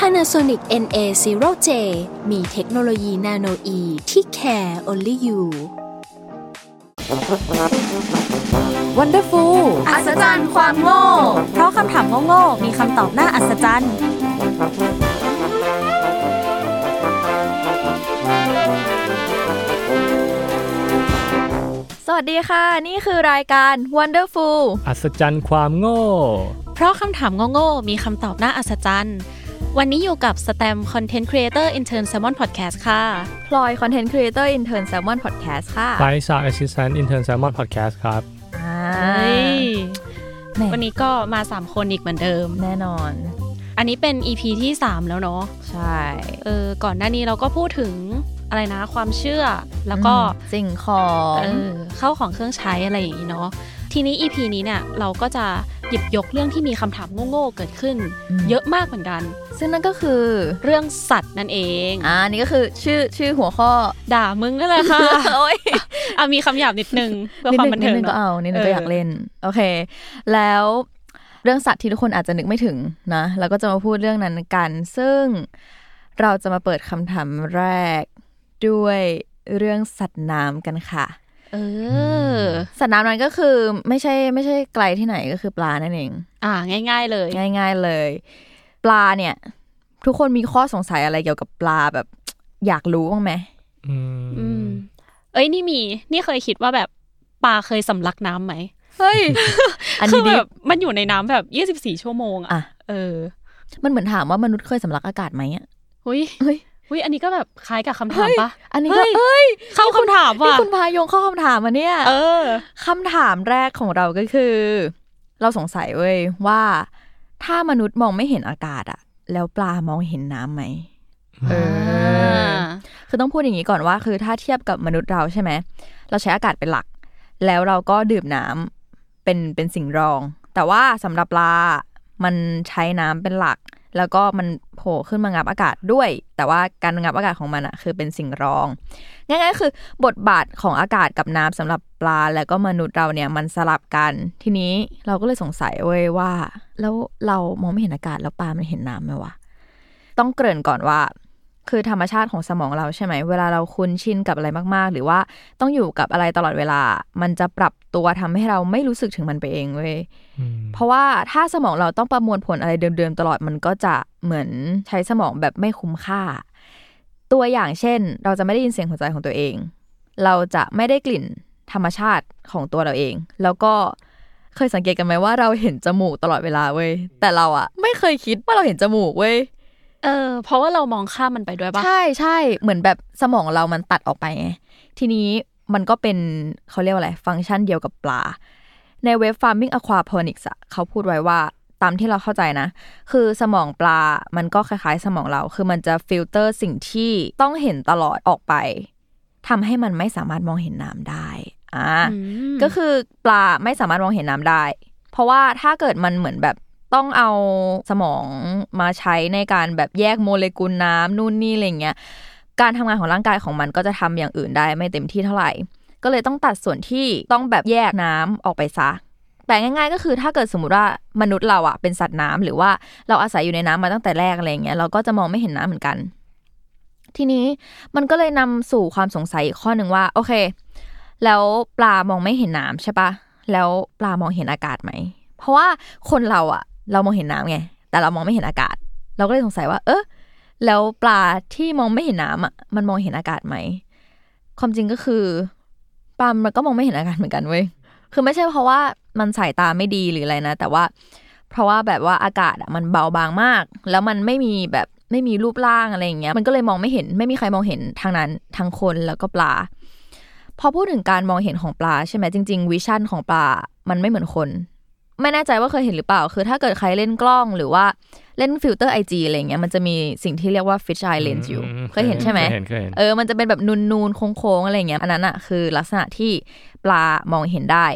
Panasonic NA0J มีเทคโนโลยีนาโนอีที่ care only you Wonderful อัศจรรย์ความโง่ เพราะคำถามโง่ๆมีคำตอบน่าอัศจรรย์ สวัสดีค่ะ นี่คือรายการ Wonderful อัศจรรย์ความโง่ เพราะคำถามโง่ๆมีคำตอบน่าอัศจรรย์ วันนี้อยู่กับสแตมป์ content creator intern Salmon Podcast ค่ะ พลอย content creator intern Salmon Podcast ค่ะไลซ์ซา assistant intern Salmon Podcast ครับอ่าเฮ้ยแหม่วันนี้ก็มา 3 คนอีกเหมือนเดิม แน่นอน อันนี้เป็น EP ที่ 3 แล้วเนาะ ใช่ เออ ก่อนหน้านี้เราก็พูดถึงอะไรนะ ความเชื่อ แล้วก็อืมสิ่งของเออเข้าของเครื่องใช้อะไรอย่างนี้เนาะ ทีนี้ EP นี้เนี่ยเราก็จะ หยิบยกเรื่องที่มีคำถามโง่ๆเกิดขึ้น เยอะมากเหมือนกัน ซึ่งนั่นก็คือเรื่องสัตว์นั่นเองอ่านี่ก็คือชื่อชื่อหัวข้อด่ามึงก็เลยค่ะโอ้ยอะมีคำหยาบนิดนึงเพื่อนิดความนึบันงนิเทิดงนึงก็เนาะเอานิดนึงเอก็ออยากเล่นโอเค แล้วเรื่องสัตว์ที่ทุกคนอาจจะนึกไม่ถึงนะเราก็จะมาพูดเรื่องนั้นกัน ซึ่งเราจะมาเปิดคำถามแรกด้วยเรื่องสัตว์น้ำกันค่ะ เออสัตว์น้ำนั้นก็คือไม่ใช่ไม่ใช่ไกลที่ไหนก็คือปลานั่นเอง อ่า ง่าย ๆ เลย ง่าย ๆเลย ปลาเนี่ย ทุกคนมีข้อสงสัยอะไรเกี่ยวกับปลาแบบ อยากรู้บ้างไหมอือืมมเอ้ยนี่มี นี่เคยคิดว่าแบบปลาเคยสำลักน้ำไหมเฮ้ยอันคืนี้อดิแบบมันอยู่ในน้ำแบบ24ชั่วโมงอะอะเออ มันเหมือนถามว่ามนุษย์เคยสำลักอากาศไหมอะหุยเฮ้ย หุยอันนี้ก็แบบคล้ายกับคำถามปะอันนี้ก็เฮ้ยเอ้ยเข้าคำถามนี่ว่ะคุณพายงเข้าคำถามมาเนี่ย เออคำถามแรกของเราก็คือ เราสงสัยเว้ยว่า ถ้ามนุษย์มองไม่เห็นอากาศอะแล้วปลามองเห็นน้ำไหมเออคือต้องพูดอย่างนี้ก่อนว่า คือถ้าเทียบกับมนุษย์เราใช่ไหมเราใช้อากาศเป็นหลัก แล้วเราก็ดื่มน้ำเป็นเป็นสิ่งรอง แต่ว่าสำหรับปลา มันใช้น้ำเป็นหลัก แล้วก็มันโผล่ขึ้นมางับอากาศด้วย แต่ว่าการงับอากาศของมันอะคือเป็นสิ่งรอง ง่ายๆคือบทบาทของอากาศกับน้ำสำหรับปลาแล้วก็มนุษย์เราเนี่ยมันสลับกัน ทีนี้เราก็เลยสงสัยเว้ยว่า แล้วเรามองไม่เห็นอากาศแล้วปลามันเห็นน้ำไหมวะต้องเกริ่นก่อนว่า คือธรรมชาติของสมองเราใช่ไหม เวลาเราคุ้นชินกับอะไรมากๆ หรือว่าต้องอยู่กับอะไรตลอดเวลา มันจะปรับตัวทำให้เราไม่รู้สึกถึงมันไปเองเว้ยอืมเพราะว่าถ้าสมองเราต้องประมวลผลอะไรเดิมๆตลอดมันก็จะเหมือนใช้สมองแบบไม่คุ้มค่า ตัวอย่างเช่น เราจะไม่ได้ยินเสียงหัวใจของตัวเอง เราจะไม่ได้กลิ่นธรรมชาติของตัวเราเอง แล้วก็เคยสังเกตกันไหมว่าเราเห็นจมูกตลอดเวลาเว้ยแต่เราอะไม่เคยคิดว่าเราเห็นจมูกเว้ย เออ เพราะว่าเรามองข้ามมันไปด้วยปะใช่ใช่เหมือนแบบสมองเรามันตัดออกไปไงทีนี้มันก็เป็นเขาเรียกว่าอะไร ฟังก์ชันเดียวกับปลา ในเว็บ Farming Aquaponics อะเขาพูดไว้ว่าตามที่เราเข้าใจนะ คือสมองปลา มันก็คล้ายๆ สมองเรา คือมันจะฟิลเตอร์สิ่งที่ต้องเห็นตลอดออกไปทำให้มันไม่สามารถมองเห็นน้ำได้ อ่าอืมก็คือปลาไม่สามารถมองเห็นน้ำได้ เพราะว่าถ้าเกิดมันเหมือนแบบ ต้องเอาสมองมาใช้ในการแบบแยกโมเลกุลน้ำนู่นนี่อะไรเงี้ยการทำงานของร่างกายของมันก็จะทำอย่างอื่นได้ไม่เต็มที่เท่าไหร่ ก็เลยต้องตัดส่วนที่ต้องแบบแยกน้ำออกไปซะแต่ง่ายๆก็คือถ้าเกิดสมมติว่ามนุษย์เราอะเป็นสัตว์น้ำหรือว่าเราอาศัยอยู่ในน้ำมาตั้งแต่แรกอะไรเงี้ยเราก็จะมองไม่เห็นน้ำเหมือนกัน ทีนี้มันก็เลยนำสู่ความสงสัยอีกข้อหนึ่งว่า โอเค แล้วปลามองไม่เห็นน้ำใช่ปะแล้วปลามองเห็นอากาศไหม เพราะว่าคนเราอะ เรามองเห็นน้ำไง แต่เรามองไม่เห็นอากาศ เราก็เลยสงสัยว่า เออแล้วปลาที่มองไม่เห็นน้ำอะ มันมองเห็นอากาศไหม ความจริงก็คือ ปลามันก็มองไม่เห็นอากาศเหมือนกันเว้ย คือไม่ใช่เพราะว่ามันสายตาไม่ดีหรืออะไรนะ แต่ว่า เพราะว่าแบบว่าอากาศอะมันเบาบางมาก แล้วมันไม่มีแบบไม่มีรูปร่างอะไรอย่างเงี้ย มันก็เลยมองไม่เห็น ไม่มีใครมองเห็นทางนั้นทั้งคนแล้วก็ปลา พอพูดถึงการมองเห็นของปลาใช่ไหมจริง ๆ vision ของปลา มันไม่เหมือนคน ไม่แน่ใจว่าเคยเห็นหรือเปล่า คือถ้าเกิดใครเล่นกล้องหรือว่าเล่น filter IG อะไรเงี้ยมันจะมีสิ่งที่เรียกว่า fish eye lens อยู่อืมเคยเห็นใช่ไหมเคยเห็นเคยเห็นเออมันจะเป็นแบบนูนๆโค้งๆอะไรเงี้ยอันนั้นอะคือลักษณะที่ปลามองเห็นได้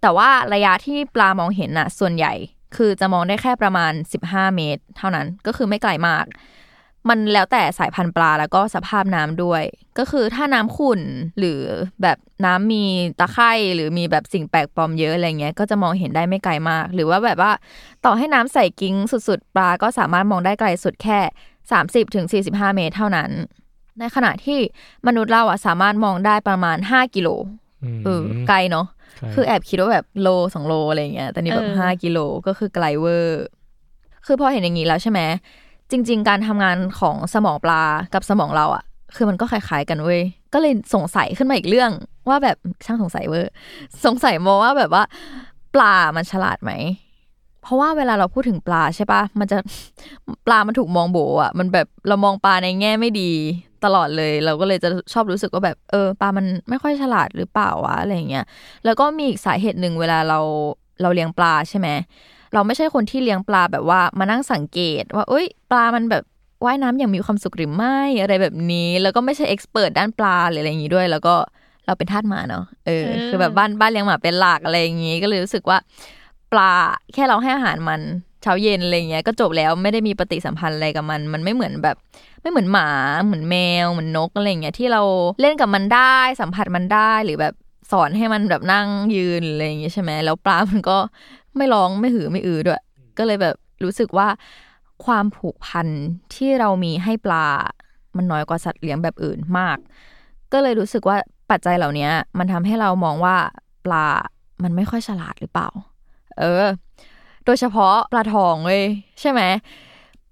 แต่ว่าระยะที่ปลามองเห็นอะส่วนใหญ่ คือจะมองได้แค่ประมาณ 15 เมตร เท่านั้นก็คือไม่ไกลมาก มันแล้วแต่สายพันธุ์ปลาแล้วก็สภาพน้ำด้วย ก็คือถ้าน้ำขุ่นหรือแบบน้ำมีตะไคร่หรือมีแบบสิ่งแปลกปลอมเยอะอะไรเงี้ยก็จะมองเห็นได้ไม่ไกลมาก หรือว่าแบบว่าต่อให้น้ำใส่กิ้งสุดๆ ปลาก็สามารถมองได้ไกลสุดแค่ 30ถึง45 เมตรเท่านั้น ในขณะที่มนุษย์เราอะสามารถมองได้ประมาณ 5 กิโลมเออไกลเนาะใช่คือแอบคิดว่าแบบโลสองโลอะไรเงี้ยแต่นี่แบบเออห้ากิโลก็คือไกลเวอร์ คือพอเห็นอย่างนี้แล้วใช่ไหม จริง ๆ การทำงานของสมองปลากับสมองเราอะคือมันก็คล้ายๆกันเว้ย ก็เลยสงสัยขึ้นมาอีกเรื่อง ว่าแบบช่างสงสัยเวอร์สงสัยโมว่าแบบว่า ปลามันฉลาดไหม เพราะว่าเวลาเราพูดถึงปลาใช่ปะมันจะปลามันถูกมองโบอะมันแบบเรามองปลาในแง่ไม่ดีตลอดเลย เราก็เลยจะชอบรู้สึกว่าแบบเออปลามันไม่ค่อยฉลาดหรือเปล่าวะอะไรเงี้ย แล้วก็มีอีกสาเหตุหนึ่งเวลาเราเราเลี้ยงปลาใช่ไหม เราไม่ใช่คนที่เลี้ยงปลาแบบว่ามานั่งสังเกต ว่าเอ้ย ปลามันแบบว่ายน้ำอย่างมีความสุขหรือไม่อะไรแบบนี้ แล้วก็ไม่ใช่เอ็กซ์เพรสด้านปลาหรืออะไรอย่างงี้ด้วย แล้วก็เราเป็นทาสหมาเนาะเออเออ คือแบบบ้านบ้านเลี้ยงหมาเป็นหลักอะไรอย่างงี้ก็เลยรู้สึกว่า ปลาแค่เราให้อาหารมันเช้าเย็นอะไรเงี้ยก็จบแล้วไม่ได้มีปฏิสัมพันธ์อะไรกับมัน มันไม่เหมือนแบบ ไม่เหมือนหมาเหมือนแมวเหมือนนกอะไรเงี้ยที่เราเล่นกับมันได้สัมผัสมันได้หรือแบบสอนให้มันแบบนั่งยืนอะไรอย่างเงี้ยใช่ไหมแล้วปลามันก็ ไม่ร้องไม่หือไม่อือด้วย ก็เลยแบบรู้สึกว่าความผูกพันที่เรามีให้ปลา มันน้อยกว่าสัตว์เลี้ยงแบบอื่นมาก ก็เลยรู้สึกว่าปัจจัยเหล่านี้มันทำให้เรามองว่าปลา มันไม่ค่อยฉลาดหรือเปล่า เออ โดยเฉพาะปลาทองเว้ยใช่ไหม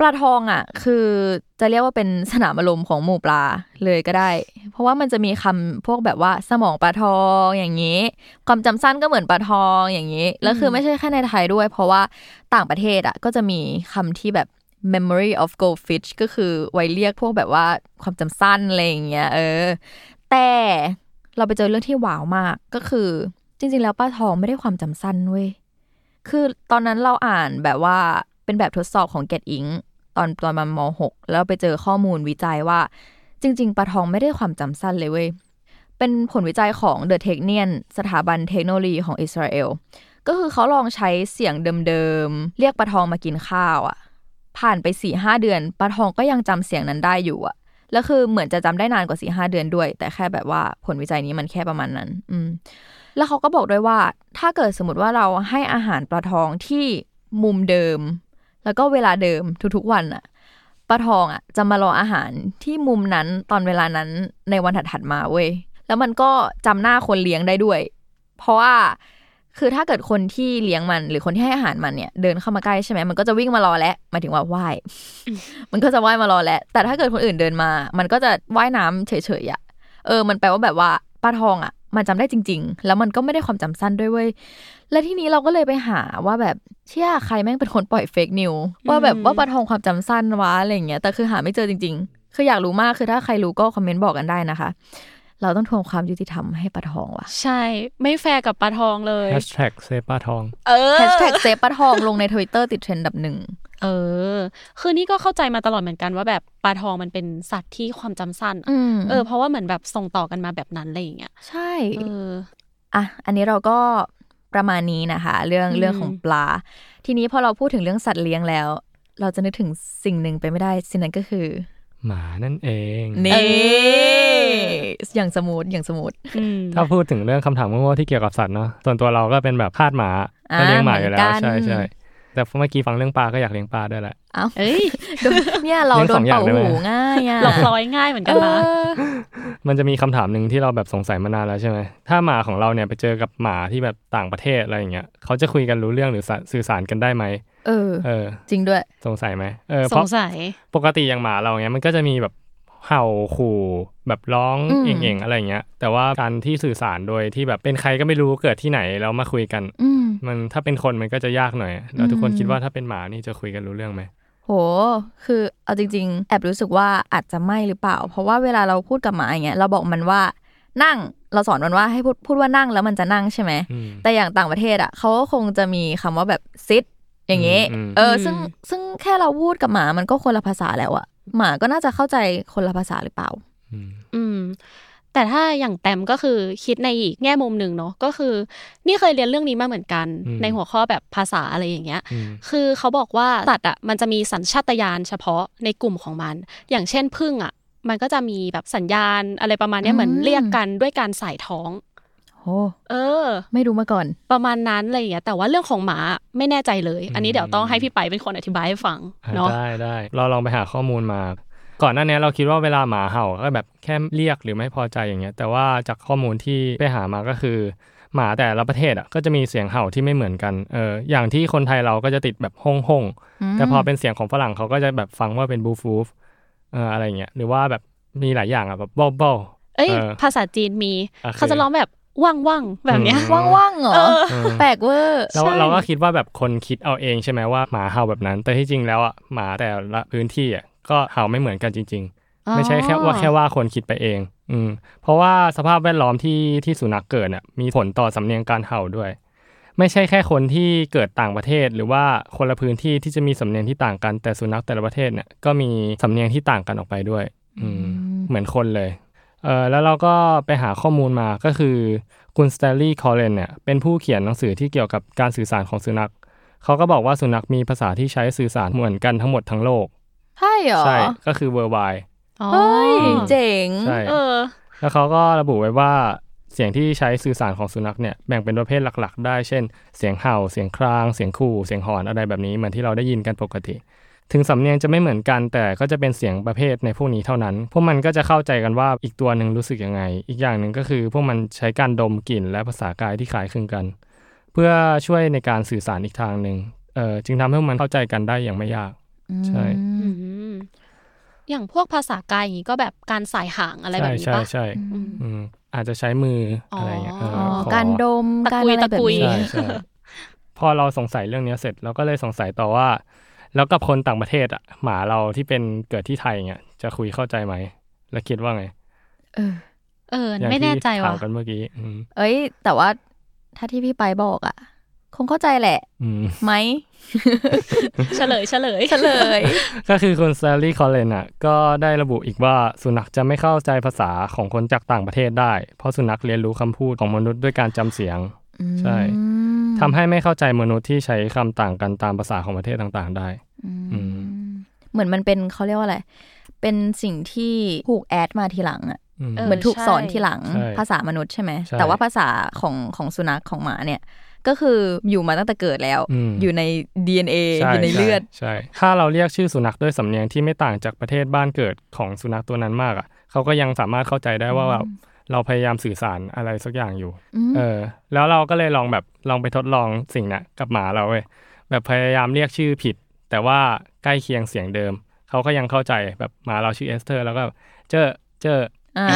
ปลาทองอะ คือจะเรียกว่าเป็นสนามอารมณ์ของหมู่ปลาเลยก็ได้ เพราะว่ามันจะมีคำพวกแบบว่าสมองปลาทองอย่างนี้ ความจำสั้นก็เหมือนปลาทองอย่างนี้ แล้วคือไม่ใช่แค่ในไทยด้วย เพราะว่าต่างประเทศอะก็จะมีคำที่แบบ memory of goldfish ก็คือไว้เรียกพวกแบบว่าความจำสั้นอะไรอย่างเงี้ยเออ แต่เราไปเจอเรื่องที่ว้าวมากก็คือ จริง ๆ แล้วปลาทองไม่ได้ความจำสั้นเว้ย คือตอนนั้นเราอ่านแบบว่าเป็นแบบทดสอบของ Get Ink ตอนตอนมามหกแล้วไปเจอข้อมูลวิจัยว่า จริง ๆปลาทองไม่ได้ความจำสั้นเลยเว้ยเป็นผลวิจัยของ The Technion สถาบันเทคโนโลยีของอิสราเอลก็คือเขาลองใช้เสียงเดิมๆ เรียกปลาทองมากินข้าวอะ่ะ ผ่านไปสี่ห้าเดือนปลาทองก็ยังจำเสียงนั้นได้อยู่อะ่ะแล้วคือเหมือนจะจำได้นานกว่าสี่ห้าเดือนด้วย แต่แค่แบบว่าผลวิจัยนี้มันแค่ประมาณนั้น อืม แล้วเขาก็บอกด้วยว่า ถ้าเกิดสมมติว่าเราให้อาหารปลาทองที่มุมเดิม แล้วก็เวลาเดิมทุกๆวันอะปลาทองอะจะมารออาหารที่มุมนั้นตอนเวลานั้นในวันถัดๆมาเว้ยแล้วมันก็จำหน้าคนเลี้ยงได้ด้วย เพราะว่าคือถ้าเกิดคนที่เลี้ยงมันหรือคนที่ให้อาหารมันเนี่ยเดินเข้ามาใกล้ใช่ไหมมันก็จะวิ่งมารอแล้วหมายถึงว่าว่ายมันก็จะว่ายมารอแล้วแต่ถ้าเกิดคนอื่นเดินมา มันก็จะว่ายน้ำเฉยๆอะเออ มันแปลว่าแบบว่าปลาทองอะ มันจำได้จริง ๆ แล้วมันก็ไม่ได้ความจำสั้นด้วยเว้ย และที่นี้เราก็เลยไปหาว่าแบบเชี่ยใครแม่งเป็นคนปล่อย fake news ว่าแบบว่าปลาทองความจำสั้นวะอะไรอย่างเงี้ย แต่คือหาไม่เจอจริง ๆ คืออยากรู้มากคือถ้าใครรู้ก็ comment บอกกันได้นะคะ เราต้องทวงความยุติธรรมให้ปลาทองว่ะ ใช่ ไม่แฟร์กับปลาทองเลย hashtag save ปลาทอง เออ hashtag save ปลาทองลงในทวิตเตอร์ติดเทรนด์อันดับหนึ่ง เออ คือนี่ก็เข้าใจมาตลอดเหมือนกันว่าแบบปลาทองมันเป็นสัตว์ที่ความจำสั้นอืมเออ เพราะว่าเหมือนแบบส่งต่อกันมาแบบนั้นอะไรอย่างเงี้ย ใช่ เออ อะ อันนี้เราก็ประมาณนี้นะคะ เรื่องอืมเรื่องของปลา ทีนี้พอเราพูดถึงเรื่องสัตว์เลี้ยงแล้ว เราจะนึกถึงสิ่งหนึ่งไปไม่ได้ สิ่งนั้นก็คือ หมานั่นเอง นี่อย่าง smooth อย่าง smooth อืมถ้าพูดถึงเรื่องคำถามโง่ๆที่เกี่ยวกับสัตว์เนาะส่วนตัวเราก็เป็นแบบทาสหมาอ่าก็เลี้ยงหมาอยู่แล้เหมืวอนกันใช่ใช่ แต่เมื่อกี้ฟังเรื่องปลาก็อยากเลี้ยงปลาด้วยแหละเอ้าเอ้ยโดนเนี่ยเราเลี้ยงโดสอนงอย่างเป่าได้ไหมหูง่ายอะหลอกร้อยง่ายเหมือนกันนะเออมันจะมีคำถามหนึ่งที่เราแบบสงสัยมานานแล้วใช่ไหมถ้าหมาของเราเนี่ยไปเจอกับหมาที่แบบต่างประเทศอะไรอย่างเงี้ยเขาจะคุยกันรู้เรื่องหรือสื่อสารกันได้ไหมเออเออจริงด้วย สงสัยไหมเออสเพราะงสัยปกติอย่างหมาเราเนี้ยมันก็จะมีแบบ เห่าขู่แบบร้องอืมเอ่งๆอะไรอย่างเงี้ย แต่ว่าการที่สื่อสารโดยที่แบบเป็นใครก็ไม่รู้เกิดที่ไหนแล้วมาคุยกันอืมมันถ้าเป็นคนมันก็จะยากหน่อย แล้วทุกคนอืมคิดว่าถ้าเป็นหมานี่จะคุยกันรู้เรื่องไหมโห คือเอาจริง ๆ แอบรู้สึกว่าอาจจะไม่หรือเปล่า เพราะว่าเวลาเราพูดกับหมาอย่างเงี้ยเราบอกมันว่านั่งเราสอนมันว่าให้พูดพูดว่านั่งแล้วมันจะนั่งใช่ไหมอืมแต่อย่างต่างประเทศอะเขาก็คงจะมีคำว่าแบบ sit อย่างงี้อืมเอออมซึ่งซึ่งแค่เราพูดกับหมามันก็คนละภาษาแล้วอะ หมาก็น่าจะเข้าใจคนละภาษาหรือเปล่าอืมอืม แต่ถ้าอย่างแต้มก็คือคิดในอีกแง่มุมหนึ่งเนาะก็คือ นี่เคยเรียนเรื่องนี้มาเหมือนกันอืมในหัวข้อแบบภาษาอะไรอย่างเงี้ยอืมคือเขาบอกว่าสัตว์อะมันจะมีสัญชาตญาณเฉพาะในกลุ่มของมัน อย่างเช่นพึ่งอะ มันก็จะมีแบบสัญญาณอะไรประมาณเนี้ยอืมเหมือนเรียกกันด้วยการใส่ท้อง โอ้เออ ไม่รู้มาก่อน ประมาณนั้นอะไรอย่างเงี้ยแต่ว่าเรื่องของหมาไม่แน่ใจเลย อันนี้อืมเดี๋ยวต้องให้พี่ไปเป็นคนอธิบายให้ฟังอะเนาะได้ได้เราลองไปหาข้อมูลมา ก่อนหน้านี้เราคิดว่าเวลาหมาเห่าก็แบบแค่เรียกหรือไม่พอใจอย่างเงี้ย แต่ว่าจากข้อมูลที่ไปหามาก็คือหมาแต่ละประเทศอะก็จะมีเสียงเห่าที่ไม่เหมือนกัน เออ อย่างที่คนไทยเราก็จะติดแบบฮ่องฮ่งๆแต่พอเป็นเสียงของฝรั่งเขาก็จะแบบฟังว่าเป็นบูฟูฟเอออะไรเงี้ย หรือว่าแบบมีหลายอย่างอะแบบบอบบเอ้ยเออภาษาจีนมีอะคือเขาจะร้องแบบ ว่างว่างๆแบบเนี้ยอืมว่างๆเหรอเออเออแปลกเวอร์เราใช่เราก็คิดว่าแบบคนคิดเอาเองใช่ไหมว่าหมาเห่าแบบนั้น แต่ที่จริงแล้วอะหมาแต่ละพื้นที่อะก็เห่าไม่เหมือนกันจริง ๆ ไม่ใช่แค่ว่าแค่ว่าคนคิดไปเอง อืม เพราะว่าสภาพแวดล้อมที่ที่สุนัขเกิดน่ะมีผลต่อสำเนียงการเห่าด้วย ไม่ใช่แค่คนที่เกิดต่างประเทศ หรือว่าคนละพื้นที่ที่จะมีสำเนียงที่ต่างกันแต่สุนัขแต่ละประเทศเนี่ยก็มีสำเนียงที่ต่างกันออกไปด้วย อืม เหมือนคนเลย เออแล้วเราก็ไปหาข้อมูลมาก็คือคุณสเตลลี่คอลเลนเนี่ยเป็นผู้เขียนหนังสือที่เกี่ยวกับการสื่อสารของสุนัขเขาก็บอกว่าสุนัขมีภาษาที่ใช้สื่อสารเหมือนกันทั้งหมดทั้งโลกใช่เหรอใช่ก็คือ worldwide อ๋อเฮ้ยเจ๋งใช่เออ แล้วเขาก็ระบุไว้ว่าเสียงที่ใช้สื่อสารของสุนัขเนี่ยแบ่งเป็นประเภทหลัก ๆ ได้ เช่น เสียงเห่า เสียงคราง เสียงขู่ เสียงหอนอะไรแบบนี้เหมือนที่เราได้ยินกันปกติ ถึงสำเนียงจะไม่เหมือนกัน แต่ก็จะเป็นเสียงประเภทในพวกนี้เท่านั้น พวกมันก็จะเข้าใจกันว่าอีกตัวหนึ่งรู้สึกยังไง อีกอย่างหนึ่งก็คือ พวกมันใช้การดมกลิ่นและภาษากายที่คล้ายคลึงกัน เพื่อช่วยในการสื่อสารอีกทางหนึ่งเอ่อจึงทำให้พวกมันเข้าใจกันได้อย่างไม่ยาก ใช่อืมอย่างพวกภาษากายอย่างนี้ก็แบบการสายห่างอะไรแบบนี้ใช่ปะใช่อืมอืมอาจจะใช้มืออะไรอย่างเงี้ยเอออ๋อขอการดมตะการกุยอะไรแบบตะกุยนี้ใช่ใช่พอเราสงสัยเรื่องเนี้ยเสร็จเราก็เลยสงสัยต่อว่า แล้วกับคนต่างประเทศอะหมาเราที่เป็นเกิดที่ไทยเงี้ยจะคุยเข้าใจไหม แล้วคิดว่าไง เออ เอออย่างไม่แน่ใจที่ว่ะถามกันเมื่อกี้อืมเอ้ย แต่ว่าถ้าที่พี่ไปบอกอะ คงเข้าใจแหละอืมไหมเฉลยเฉลยเฉลย ก็คือคุณซารีคอลเลนอะ ก็ได้ระบุอีกว่าสุนัขจะไม่เข้าใจภาษาของคนจากต่างประเทศได้ เพราะสุนัขเรียนรู้คำพูดของมนุษย์ด้วยการจำเสียงใช่อืมทำให้ไม่เข้าใจมนุษย์ที่ใช้คำต่างกันตามภาษาของประเทศต่าง ๆ ได้อืม เหมือนมันเป็นเขาเรียกว่าอะไร เป็นสิ่งที่ถูก add มาทีหลังอะอืมเออเหมือนถูกใช่สอนทีหลังใช่ภาษามนุษย์ใช่ไหมใช่แต่ว่าภาษาของของสุนัขของหมาเนี่ย ก็คืออยู่มาตั้งแต่เกิดแล้วอืมอยู่ใน DNA ใช่อยู่ในเลือด ใช่ ถ้าเราเรียกชื่อสุนัขด้วยสำเนียงที่ไม่ต่างจากประเทศบ้านเกิดของสุนัขตัวนั้นมากอะเขาก็ยังสามารถเข้าใจได้ว่าแบบเราพยายามสื่อสารอะไรสักอย่างอยู่อืมเออ แล้วเราก็เลยลองแบบลองไปทดลองสิ่งเนี้ยกับหมาเราเว้ย แบบพยายามเรียกชื่อผิด แต่ว่าใกล้เคียงเสียงเดิม เขาก็ยังเข้าใจแบบหมาเราชื่อเอสเตอร์ แล้วก็เจอเจออ่า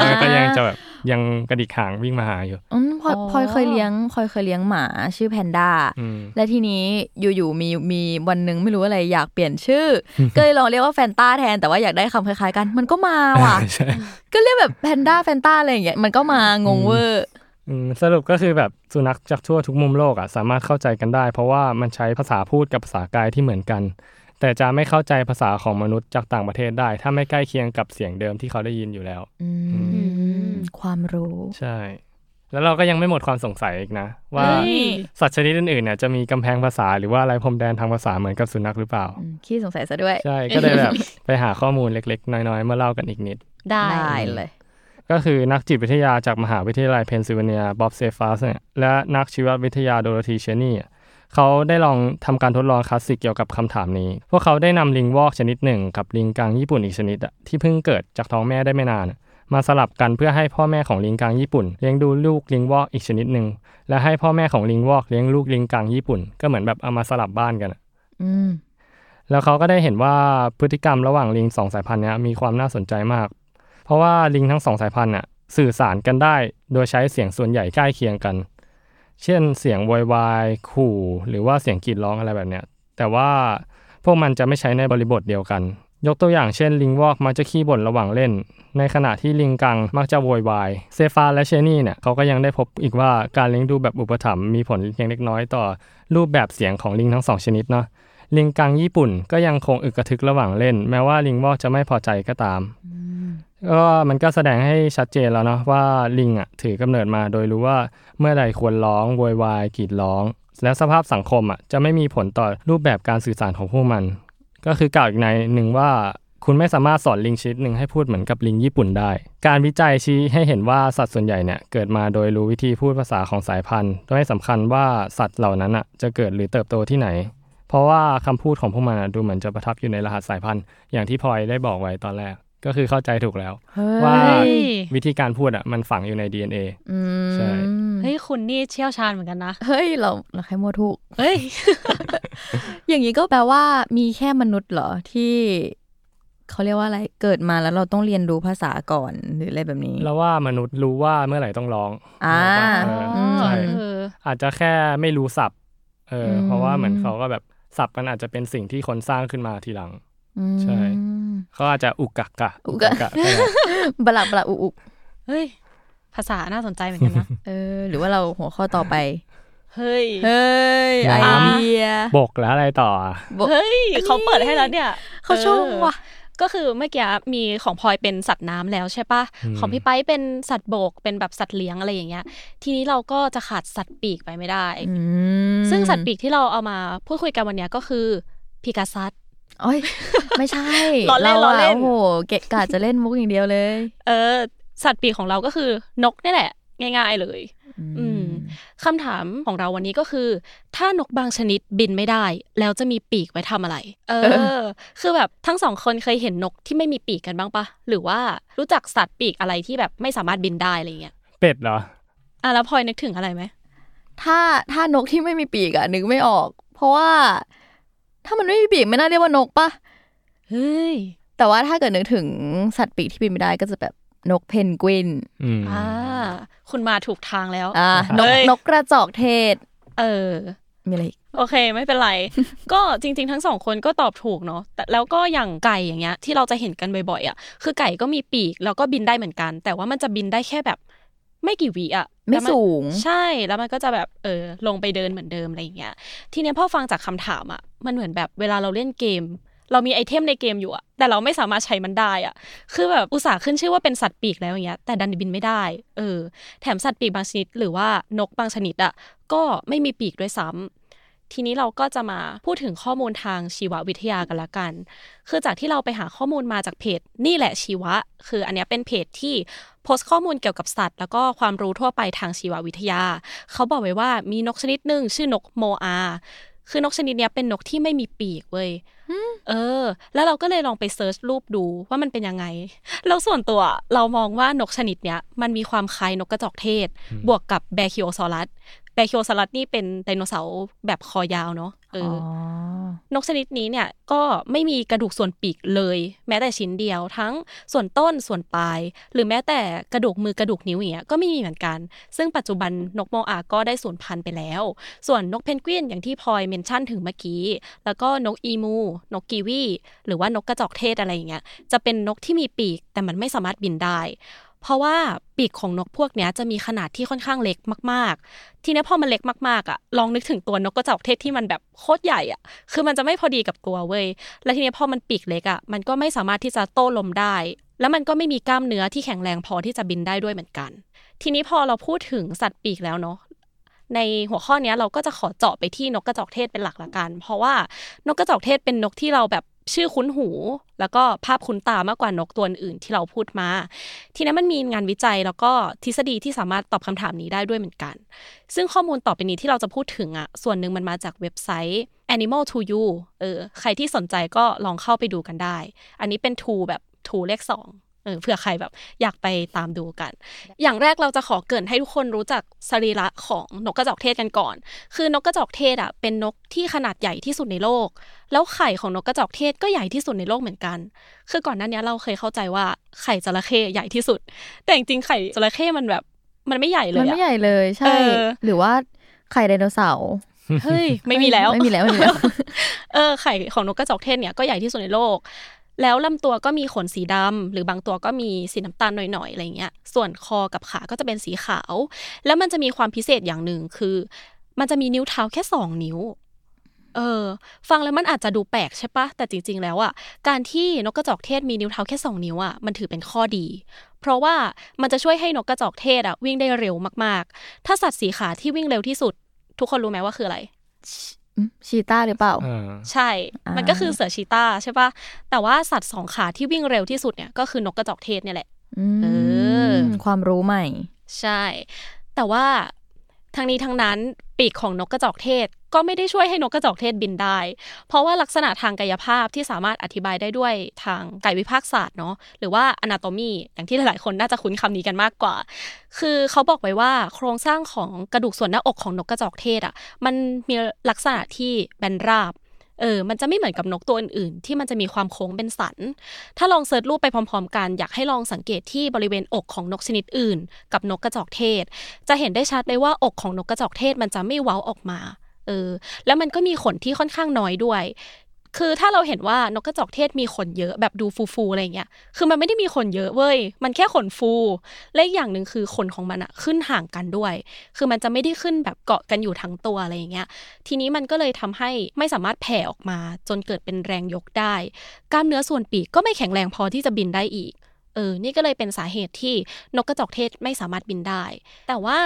เออก็ยังจะแบบยังกระดิกหางวิ่งมาหาอยู่อืมพลอยอ๋อพลอยเคยเลี้ยงพลอยเคยเลี้ยงหมาชื่อแพนด้าอืมและทีนี้อยู่ๆมีมีวันหนึ่งไม่รู้อะไรอยากเปลี่ยนชื่อ ก็เลยลองเรียกว่าแฟนต้าแทนแต่ว่าอยากได้คำคล้ายๆกัน มันก็มาว่ะใช่ก็เรียกแบบแพนด้าแฟนต้าอะไรอย่างเงี้ยมันก็มางงเวอร์อืม สรุปก็คือแบบสุนัขจากทั่วทุกมุมโลกอะสามารถเข้าใจกันได้ เพราะว่ามันใช้ภาษาพูดกับภาษากายที่เหมือนกัน แต่จะไม่เข้าใจภาษาของมนุษย์จากต่างประเทศได้ ถ้าไม่ใกล้เคียงกับเสียงเดิมที่เขาได้ยินอยู่แล้วอืมความรู้ใช่ แล้วเราก็ยังไม่หมดความสงสัยอีกนะ ว่าเฮ้ยสัตว์ชนิดอื่นๆเนี่ยจะมีกำแพงภาษาหรือว่าอะไรพรมแดนทางภาษาเหมือนกับสุนัขหรือเปล่าอืมขี้สงสัยซะด้วยใช่ก็เลยแบบไปหาข้อมูลเล็ก ๆ น้อยๆมาเล่ากันอีกนิดได้ได้เลย ก็คือนักจิตวิทยาจากมหาวิทยาลัยเพนซิลเวเนียบ๊อบเซฟัสเนี่ยและนักชีววิทยาโดโรธีเชนี่อะเขาได้ลองทำการทดลองคลาสสิกเกี่ยวกับคำถามนี้ พวกเขาได้นำลิงวอกชนิดหนึ่ง กับลิงกังญี่ปุ่นอีกชนิดอะที่เพิ่งเกิดจากท้องแม่ได้ไม่นานอะมาสลับกันเพื่อให้พ่อแม่ของลิงกังญี่ปุ่น เลี้ยงดูลูกลิงวอกอีกชนิดหนึ่งและให้พ่อแม่ของลิงวอกเลี้ยงลูกลิงกังญี่ปุ่น ก็เหมือนแบบเอามาสลับบ้านกันอะอืมแล้วเขาก็ได้เห็นว่าพฤติกรรมระหว่างลิงสองสายพันธุ์เนี้ยมีความน่าสนใจมากเพ ราะว่าลิงทั้งสองสายพันธุ์น่ะสื่อสารกันได้ โดยใช้เสียงส่วนใหญ่ใกล้เคียงกัน เช่นเสียงโวยวายขู่ หรือว่าเสียงกรีดร้องอะไรแบบเนี้ย แต่ว่าพวกมันจะไม่ใช้ในบริบทเดียวกัน ยกตัวอย่างเช่นลิงวอกมักจะขี้บ่นระหว่างเล่น ในขณะที่ลิงกังมักจะโวยวาย เซฟาและเชนี่เนี่ยเขาก็ยังได้พบอีกว่าการเลี้ยงดูแบบอุปถัมภ์มีผลเพียงเล็กน้อยต่อรูปแบบเสียงของลิงทั้งสองชนิดเนาะ ลิงกังญี่ปุ่นก็ยังคงอึกกระทึกระหว่างเล่น แม้ว่าลิงวอกจะไม่พอใจก็ตาม ก็มันก็แสดงให้ชัดเจนแล้วเนาะว่าลิงอะถือกำเนิดมาโดยรู้ว่าเมื่อใดควรร้องโวยวายกรีดร้อง และสภาพสังคมอะจะไม่มีผลต่อรูปแบบการสื่อสารของพวกมัน ก็คือกล่าวอีกในหนึ่งว่าคุณไม่สามารถสอนลิงชนิดหนึ่งให้พูดเหมือนกับลิงญี่ปุ่นได้ การวิจัยชี้ให้เห็นว่าสัตว์ส่วนใหญ่เนี่ยเกิดมาโดยรู้วิธีพูดภาษาของสายพันธุ์โดยให้สำคัญว่าสัตว์เหล่านั้นอะจะเกิดหรือเติบโตที่ไหน เพราะว่าคำพูดของพวกมันอะดูเหมือนจะประทับอยู่ในรหัสสายพันธุ์ อย่างที่พลอยได้บอกไว้ตอนแรก ก็คือเข้าใจถูกแล้ว ว่าเฮ้ยวิธีการพูดอะมันฝังอยู่ใน DNA อืมใช่เฮ้ยคุณนี่เชี่ยวชาญเหมือนกันนะเฮ้ยเราเราแค่มัวถูกเฮ้ยอย่างนี้ก็แปลว่ามีแค่มนุษย์เหรอที่เขาเรียกว่าอะไรเกิดมาแล้วเราต้องเรียนรู้ภาษาก่อนหรืออะไรแบบนี้แล้วว่ามนุษย์รู้ว่าเมื่อไหร่ต้องร้องอ่าเอออืมใช่เอออาจจะแค่ไม่รู้ศัพท์เอออมเพราะว่าเหมือนเขาก็แบบศัพท์มันอาจจะเป็นสิ่งที่คนสร้างขึ้นมาทีหลังอืม ใช่เขาอาจจะอุกกักกะอุกกะก็ได้บลักบลักอุกอุกเฮ้ย ภาษาน่าสนใจเหมือนกันนะเออ หรือว่าเราหัวข้อต่อไป เฮ้ย เฮ้ยไอเดียบกแล้วอะไรต่ออะเฮ้ยเขาเปิดให้แล้วเนี่ยเขาชงว่ะเออก็คือเมื่อกี้มีของพลอยเป็นสัตว์น้ำแล้วใช่ปะอืมของพี่ไปเป็นสัตว์บกเป็นแบบสัตว์เลี้ยงอะไรอย่างเงี้ย ทีนี้เราก็จะขาดสัตว์ปีกไปไม่ได้อืมซึ่งสัตว์ปีกที่เราเอามาพูดคุยกันวันเนี้ยก็คือพิกาซัส โอ้ยไม่ใช่ล้อเล่นราะล้อเล่นโอ้โหเกะกะจะเล่นมุกอย่างเดียวเลย เออ สัตว์ปีกของเราก็คือนกนี่แหละ ง่ายๆเลย อืมคำถามของเราวันนี้ก็คือ ถ้านกบางชนิดบินไม่ได้ แล้วจะมีปีกไว้ทำอะไร เออ คือแบบทั้งสองคนเคยเห็นนกที่ไม่มีปีกกันบ้างปะหรือว่ารู้จักสัตว์ปีกอะไรที่แบบไม่สามารถบินได้อะไรเงี้ยเป็ดเหรออะแล้วพลอยนึกถึงอะไรไหมถ้าถ้านกที่ไม่มีปีกอะนึกไม่ออก เพราะว่า ถ้ามันไม่มีปีกไม่น่าเรียกว่านกปะเฮ้ย แต่ว่าถ้าเกิดนึกถึงสัตว์ปีกที่บินไม่ได้ก็จะแบบนกเพนกวินอืมอ่าคุณมาถูกทางแล้ว อ่านกเฮ้ยนกกระจอกเทศ เออ มีอะไรอีกโอเค ไม่เป็นไร ก็จริง ๆ ทั้งสองคนก็ตอบถูกเนาะแต่แล้วก็อย่างไก่อย่างเงี้ยที่เราจะเห็นกันบ่อยๆอะคือไก่ก็มีปีกแล้วก็บินได้เหมือนกัน แต่ว่ามันจะบินได้แค่แบบ ไม่กี่วิอะไม่แล้วนสูง ใช่แล้วมันก็จะแบบเออลงไปเดินเหมือนเดิมอะไรอย่างเงี้ย ทีเนี้ยพอฟังจากคำถามอะมันเหมือนแบบเวลาเราเล่นเกม เรามีไอเทมในเกมอยู่อะแต่เราไม่สามารถใช้มันได้อะคือแบบอุตส่าห์ขึ้นชื่อว่าเป็นสัตว์ปีกแล้วอย่างเงี้ย แต่ดันบินไม่ได้ เออ แถมสัตว์ปีกบางชนิด หรือว่านกบางชนิดอะก็ไม่มีปีกด้วยซ้ำทีนี้เราก็จะมาพูดถึงข้อมูลทางชีววิทยากันละกัน คือจากที่เราไปหาข้อมูลมาจากเพจ นี่แหละชีวะ คืออันเนี้ยเป็นเพจที่ โพสต์ข้อมูลเกี่ยวกับสัตว์ แล้วก็ความรู้ทั่วไปทางชีววิทยา เขาบอกไว้ว่ามีนกชนิดหนึ่งชื่อนกโมอา คือนกชนิดเนี้ยเป็นนกที่ไม่มีปีกเว้ยเออ แล้วเราก็เลยลองไป search รูปดูว่ามันเป็นยังไง แล้วส่วนตัวเรามองว่านกชนิดเนี้ยมันมีความคล้ายนกกระจอกเทศ บวกกับ Brachiosaurus Brachiosaurus นี่เป็นไดโนเสาร์แบบคอยาวเนาะเอออนกชนิดนี้เนี่ยก็ไม่มีกระดูกส่วนปีกเลย แม้แต่ชิ้นเดียวทั้งส่วนต้นส่วนปลาย หรือแม้แต่กระดูกมือกระดูกนิ้วอย่างเงี้ยก็ไม่มีเหมือนกัน ซึ่งปัจจุบันนกโมอาก็ได้สูญพันธุ์ไปแล้ว ส่วนนกเพนกวินอย่างที่พลอยเมนชั่นถึงเมื่อกี้ แล้วก็นกอีมู นกกีวีหรือว่านกกระจอกเทศอะไรอย่างเงี้ยจะเป็นนกที่มีปีกแต่มันไม่สามารถบินได้ เพราะว่าปีกของนกพวกนี้จะมีขนาดที่ค่อนข้างเล็กมาก ๆ ทีนี้พอมันเล็กมากๆอะลองนึกถึงตัวนกกระจอกเทศที่มันแบบโคตรใหญ่อะคือมันจะไม่พอดีกับตัวเว้ยแล้วทีนี้พอมันปีกเล็กอะมันก็ไม่สามารถที่จะโต้ลมได้ แล้วมันก็ไม่มีกล้ามเนื้อที่แข็งแรงพอที่จะบินได้ด้วยเหมือนกัน ทีนี้พอเราพูดถึงสัตว์ปีกแล้วเนาะในหัวข้อนี้เราก็จะขอเจาะไปที่นกกระจอกเทศเป็นหลักละกัน เพราะว่านกกระจอกเทศเป็นนกที่เราแบบ ชื่อคุ้นหู แล้วก็ภาพคุ้นตามากกว่านกตัวอื่นที่เราพูดมา ทีนี้มันมีงานวิจัยแล้วก็ทฤษฎีที่สามารถตอบคำถามนี้ได้ด้วยเหมือนกัน ซึ่งข้อมูลต่อไปนี้ที่เราจะพูดถึงอะส่วนหนึ่งมันมาจากเว็บไซต์ Animal to You เออใครที่สนใจก็ลองเข้าไปดูกันได้ อันนี้เป็น to แบบ to เลขสอง เออเผื่อใครแบบอยากไปตามดูกัน อย่างแรกเราจะขอเกรินให้ทุกคนรู้จักสรีระของนกกระจอกเทศกันก่อน คือนกกระจอกเทศอะเป็นนกที่ขนาดใหญ่ที่สุดในโลก แล้วไข่ของนกกระจอกเทศก็ใหญ่ที่สุดในโลกเหมือนกัน คือก่อนหน้านี้เราเคยเข้าใจว่าไข่จระเข้ใหญ่ที่สุด แต่จริงๆไข่จระเข้มันแบบมันไม่ใหญ่เลมันยไม่อะใหญ่เลยใช่เออหรือว่าไข่ไดโนเสาร์เฮ้ยไม่มีแล้วไม่มีแล้วไม่มีแล้ว เออไข่ของนกกระจอกเทศเนี่ยก็ใหญ่ที่สุดในโลก แล้วลำตัวก็มีขนสีดำหรือบางตัวก็มีสีน้ำตาลหน่อยๆอะไรเงี้ย ส่วนคอกับขาก็จะเป็นสีขาว แล้วมันจะมีความพิเศษอย่างหนึ่งคือ มันจะมีนิ้วเท้าแค่สองนิ้ว เออ ฟังแล้วมันอาจจะดูแปลกใช่ปะแต่จริง ๆ แล้วอะการที่นกกระจอกเทศมีนิ้วเท้าแค่สองนิ้วอะมันถือเป็นข้อดี เพราะว่ามันจะช่วยให้นกกระจอกเทศอะวิ่งได้เร็วมากๆ ถ้าสัตว์สีขาที่วิ่งเร็วที่สุด ทุกคนรู้ไหมว่าคืออะไร ชีต้าหรือเปล่าอ่าใช่อ่ามัมันก็คือเสือชีตาใช่ปะแต่ว่าสัตว์สองขาที่วิ่งเร็วที่สุดเนี่ยก็คือนกกระจอกเทศเนี่ยแหละอืมเออความรู้ใหม่ ใช่ แต่ว่าทั้งนี้ทั้งนั้นปีกของนกกระจอกเทศ ก็ไม่ได้ช่วยให้นกกระจอกเทศบินได้ เพราะว่าลักษณะทางกายภาพที่สามารถอธิบายได้ด้วยทางกายวิภาคศาสตร์เนาะหรือว่า anatomy อย่างที่หลายๆ คนน่าจะคุ้นคำนี้กันมากกว่า คือเขาบอกไว้ว่าโครงสร้างของกระดูกส่วนหน้าอกของนกกระจอกเทศอะมันมีลักษณะที่แบนราบเออ มันจะไม่เหมือนกับนกตัวอื่นๆ ที่มันจะมีความโค้งเป็นสัน ถ้าลองเซิร์ชรูปไปพร้อมๆ กัน อยากให้ลองสังเกตที่บริเวณอกของนกชนิดอื่น กับนกกระจอกเทศ จะเห็นได้ชัดเลยว่าอกของนกกระจอกเทศมันจะไม่เว้าออกมา เออ แล้วมันก็มีขนที่ค่อนข้างน้อยด้วย คือถ้าเราเห็นว่านกกระจอกเทศมีขนเยอะแบบดูฟูๆอะไรเงี้ย คือมันไม่ได้มีขนเยอะเว้ย มันแค่ขนฟู และอีกอย่างหนึ่งคือขนของมันอะขึ้นห่างกันด้วย คือมันจะไม่ได้ขึ้นแบบเกาะกันอยู่ทั้งตัวอะไรเงี้ย ทีนี้มันก็เลยทำให้ไม่สามารถแผ่ออกมา จนเกิดเป็นแรงยกได้ กล้ามเนื้อส่วนปีกก็ไม่แข็งแรงพอที่จะบินได้อีกเออ นี่ก็เลยเป็นสาเหตุที่นกกระจอกเทศไม่สามารถบินได้ แต่ว่า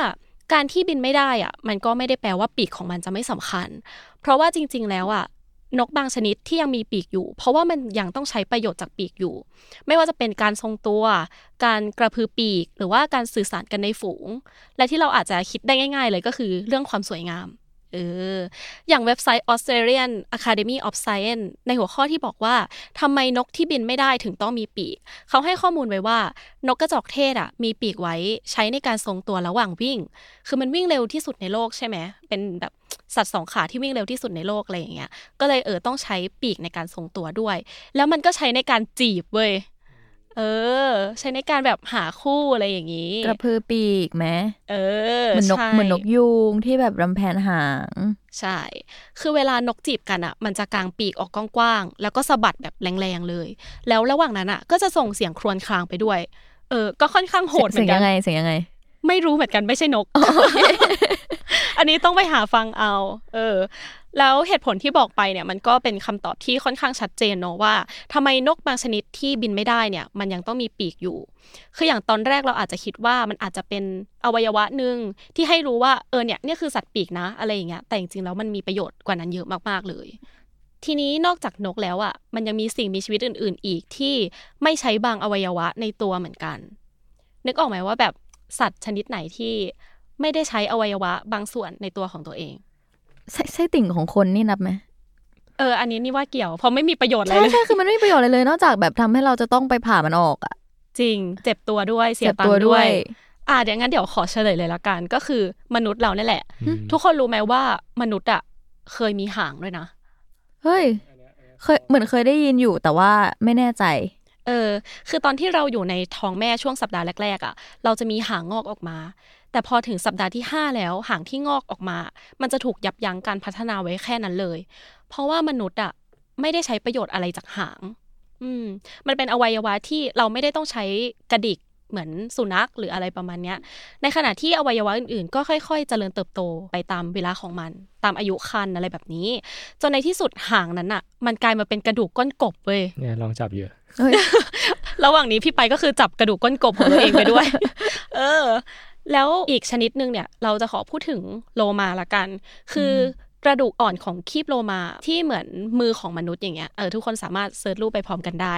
การที่บินไม่ได้อะมันก็ไม่ได้แปลว่าปีกของมันจะไม่สำคัญ เพราะว่าจริง ๆ แล้วอะนกบางชนิดที่ยังมีปีกอยู่ เพราะว่ามันยังต้องใช้ประโยชน์จากปีกอยู่ ไม่ว่าจะเป็นการทรงตัว การกระพือปีก หรือว่าการสื่อสารกันในฝูง และที่เราอาจจะคิดได้ง่าย ๆ เลยก็คือเรื่องความสวยงาม เออ อย่างเว็บไซต์ Australian Academy of Science ในหัวข้อที่บอกว่าทำไมนกที่บินไม่ได้ถึงต้องมีปีก เขาให้ข้อมูลไว้ว่า นกกระจอกเทศอะ มีปีกไว้ใช้ในการทรงตัวระหว่างวิ่ง คือมันวิ่งเร็วที่สุดในโลกใช่ไหม เป็นแบบสัตว์สองขาที่วิ่งเร็วที่สุดในโลกอะไรอย่างเงี้ย ก็เลยเออต้องใช้ปีกในการทรงตัวด้วย แล้วมันก็ใช้ในการจีบเว้ย เออ ใช้ในการแบบหาคู่อะไรอย่างงี้ กระพือปีกไหมเออเหมือนนกใช่เหมือนนกยูงที่แบบรำแพนหาง ใช่ คือเวลานกจีบกันอะ มันจะกางปีกออกกว้างๆ แล้วก็สะบัดแบบแรงๆเลย แล้วระหว่างนั้นอะ ก็จะส่งเสียงครวญครางไปด้วย เออ ก็ค่อนข้างโหดเหมืเสีอยนงกัยันงไงเสียงยังไง ไม่รู้เหมือนกันไม่ใช่นกอันนี้ต้องไปหาฟังเอา เออ แล้วเหตุผลที่บอกไปเนี่ยมันก็เป็นคำตอบที่ค่อนข้างชัดเจนเนอะว่าทำไมนกบางชนิดที่บินไม่ได้เนี่ยมันยังต้องมีปีกอยู่ คืออย่างตอนแรกเราอาจจะคิดว่ามันอาจจะเป็นอวัยวะหนึ่งที่ให้รู้ว่าเออเนี่ยนี่คือสัตว์ปีกนะอะไรอย่างเงี้ยแต่จริงๆแล้วมันมีประโยชน์กว่านั้นเยอะมากๆเลย ทีนี้นอกจากนกแล้วอะมันยังมีสิ่งมีชีวิตอื่น ๆ อีกที่ไม่ใช้บางอวัยวะในตัวเหมือนกัน นึกออกไหมว่าแบบสัตว์ชนิดไหนที่ไม่ได้ใช้อวัยวะบางส่วนในตัวของตัวเอง ไส้ไส้ติ่งของคนนี่นับไหมเออ อันนี้นี่ว่าเกี่ยว เพราะไม่มีประโยชน์อะไรใช่เลยใช่ คือมันไม่มีประโยชน์อะไรเลย นอกจากแบบทำให้เราจะต้องไปผ่ามันออกอะจริง เจ็บตัวด้วย เสียเจ็บตังตัวค์ด้ด้ววยยอ่าเดี๋ยวงั้นเดี๋ยวขอเฉลยเลยละกัน ก็คือมนุษย์เราเนี่ยแหละอืมทุกคนรู้ไหมว่ามนุษย์อะเคยมีหางด้วยนะ เฮ้ย เคย เหมือนเคยได้ยินอยู่แต่ว่าไม่แน่ใจ เออ คือตอนที่เราอยู่ในท้องแม่ช่วงสัปดาห์แรกๆอะ เราจะมีหางงอกออกมา แต่พอถึงสัปดาห์ที่ 5 แล้วหางที่งอกออกมา มันจะถูกยับยั้งการพัฒนาไว้แค่นั้นเลย เพราะว่ามนุษย์อะไม่ได้ใช้ประโยชน์อะไรจากหาง อืม มันเป็นอวัยวะที่เราไม่ได้ต้องใช้กระดิกเหมือนสุนัขหรืออะไรประมาณเนี้ย ในขณะที่อวัยวะอื่นๆ ก็ค่อยๆ เจริญเติบโตไปตามเวลาของมัน ตามอายุคันอะไรแบบนี้ จนในที่สุดหางนั้นอะมันกลายมาเป็นกระดูกก้นกบเว้ยเนี่ยลองจับเยอะเฮ้ยระหว่างนี้พี่ไปก็คือจับกระดูกก้นกบของตัวเองไปด้วย เออ แล้วอีกชนิดหนึ่งเนี่ยเราจะขอพูดถึงโลมาละกัน คือกระดูกอ่อนของคีบโลมาที่เหมือนมือของมนุษย์อย่างเงี้ยเออทุกคนสามารถเซิร์ชรูปไปพร้อมกันได้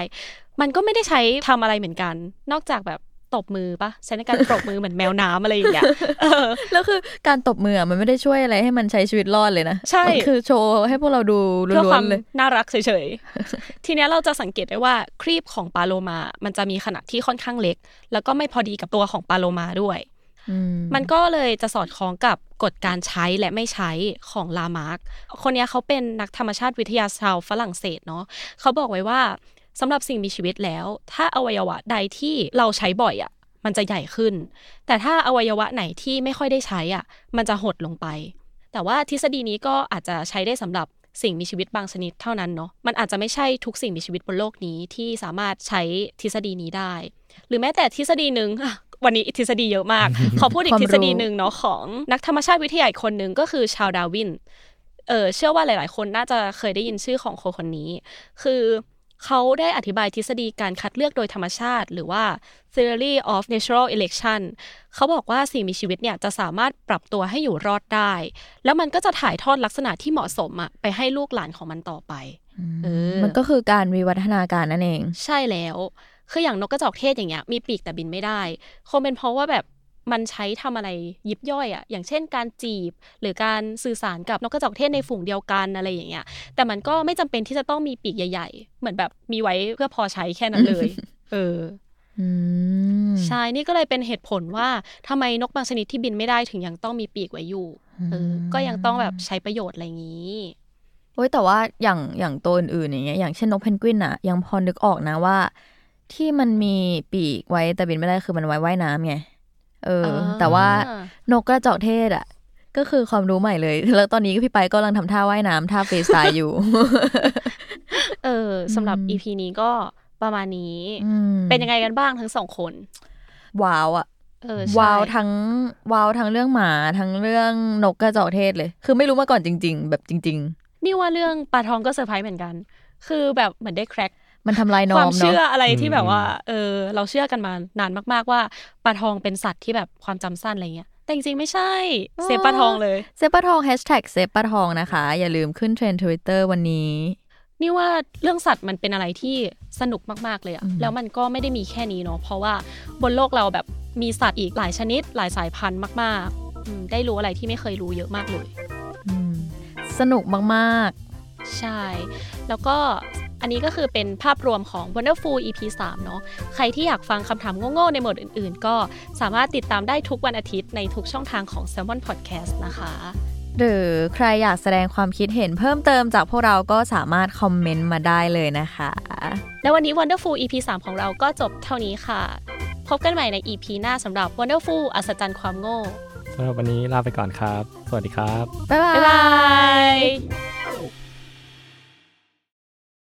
มันก็ไม่ได้ใช้ทำอะไรเหมือนกัน นอกจากแบบตบมือปะใช้ในการปรบมือเหมือนแมวน้ำอะไรอย่างเงี้ยเออแล้วคือการตบมืออะมันไม่ได้ช่วยอะไรให้มันใช้ชีวิตรอดเลยนะ ใช่มันคือโชว์ให้พวกเราดูเพื่อล้คววานมๆเลยน่ารักเฉยๆ ทีเนี้ยเราจะสังเกตได้ว่าครีบของปลาโลมา มันจะมีขนาดที่ค่อนข้างเล็ก แล้วก็ไม่พอดีกับตัวของปลาโลมาด้วยอื มันก็เลยจะสอดคล้องกับกฎการใช้และไม่ใช้ของลามาร์กคนนี้เขาเป็นนักธรรมชาติวิทยาชาวฝรั่งเศสเนาะเขาบอกไว้ว่าสำหรับสิ่งมีชีวิตแล้ว ถ้าอวัยวะใดที่เราใช้บ่อยอะ มันจะใหญ่ขึ้น แต่ถ้าอวัยวะไหนที่ไม่ค่อยได้ใช้อะ มันจะหดลงไป แต่ว่าทฤษฎีนี้ก็อาจจะใช้ได้สำหรับสิ่งมีชีวิตบางชนิดเท่านั้นเนาะ มันอาจจะไม่ใช่ทุกสิ่งมีชีวิตบนโลกนี้ที่สามารถใช้ทฤษฎีนี้ได้ หรือแม้แต่ทฤษฎีหนึ่ง วันนี้ทฤษฎีเยอะมาก ขอพูดอีกความทรู้ฤษฎีหนึ่งเนาะของนักธรรมชาติวิทยาอีกคนหนึ่งก็คือชาวดาร์วิน เออเชื่อว่าหลาย ๆ คนน่าจะเคยได้ยินชื่อของคนคนนี้ คือเขาได้อธิบายทฤษฎีการคัดเลือกโดยธรรมชาติ หรือว่า theory of natural election เขาบอกว่าสิ่งมีชีวิตเนี่ยจะสามารถปรับตัวให้อยู่รอดได้ แล้วมันก็จะถ่ายทอดลักษณะที่เหมาะสมอะไปให้ลูกหลานของมันต่อไปเออมันก็คือการวิวัฒนาการนั่นเอง ใช่แล้ว คืออย่างนกกระจอกเทศอย่างเงี้ยมีปีกแต่บินไม่ได้คงเป็นเพราะว่าแบบมันใช้ทำอะไรยิบย่อยอะอย่างเช่นการจีบ หรือการสื่อสารกับนกกระจอกเทศในฝูงเดียวกันอะไรอย่างเงี้ย แต่มันก็ไม่จำเป็นที่จะต้องมีปีกใหญ่ ๆ เหมือนแบบมีไว้เพื่อพอใช้แค่นั้นเลย เอออืมใช่นี่ก็เลยเป็นเหตุผลว่าทำไมนกบางชนิดที่บินไม่ได้ถึงยังต้องมีปีกไว้อยู่เออก็ยังต้องแบบใช้ประโยชน์อะไรอย่างนี้โอ้ยแต่ว่าอย่างอย่างตัวอื่นๆอย่างเงี้ยอย่างเช่นนกเพนกวินอะยังพอนึกออกนะว่า ที่มันมีปีกไว้แต่บินไม่ได้คือมันไว้ว่ายน้ำไงเอออ่าแต่ว่านกกระจอกเทศอะก็คือความรู้ใหม่เลย แล้วตอนนี้พี่ไปก็กำลังทำท่าว่ายน้ำท่าฟรีสไตล์อยู่ เออสำหรับอืม EP นี้ก็ประมาณนี้อืมเป็นยังไงกันบ้างทั้งสองคน ว้าวอะเออใช่ว้าวทั้งว้าวทั้งเรื่องหมาทั้งเรื่องนกกระจอกเทศเลย คือไม่รู้มาก่อนจริง ๆ แบบจริงนี่ว่าเรื่องปลาทองก็เซอร์ไพรส์เหมือนกัน คือแบบเหมือนได้ crack ๆ มันทำลายนอความมเชื่อเนาะอะไรที่อืมแบบว่า เออ เราเชื่อกันมานานมาก ๆ ว่าปลาทองเป็นสัตว์ที่แบบความจำสั้นอะไรเงี้ยแต่จริงๆไม่ใช่อ๋อเซฟปลาทองเลย save ปลาทองแฮชแท็ก save ปลาทองนะคะ อย่าลืมขึ้นเทรนด์ทวิตเตอร์วันนี้ นี่ว่าเรื่องสัตว์มันเป็นอะไรที่สนุกมากๆเลยอะอืมแล้วมันก็ไม่ได้มีแค่นี้เนาะเพราะว่าบนโลกเราแบบมีสัตว์อีกหลายชนิด หลายสายพันธุ์มากๆอืมได้รู้อะไรที่ไม่เคยรู้เยอะมากเลยอืมสนุกมากใช่ แล้วก็ อันนี้ก็คือเป็นภาพรวมของ Wonderful EP 3 เนาะใครที่อยากฟังคำถามโง่ๆในโหมดอื่นๆ ก็สามารถติดตามได้ทุกวันอาทิตย์ในทุกช่องทางของ Salmon Podcast นะคะๆหรือใครอยากแสดงความคิดเห็นเพิ่มเติมจากพวกเราก็สามารถคอมเมนต์มาได้เลยนะคะ และวันนี้ Wonderful EP 3 ของเราก็จบเท่านี้ค่ะ พบกันใหม่ใน EP หน้าสำหรับ Wonderful อัศจรรย์ความโง่สำหรับวันนี้ลาไปก่อนครับ สวัสดีครับ บ๊ายบาบ๊ายบายย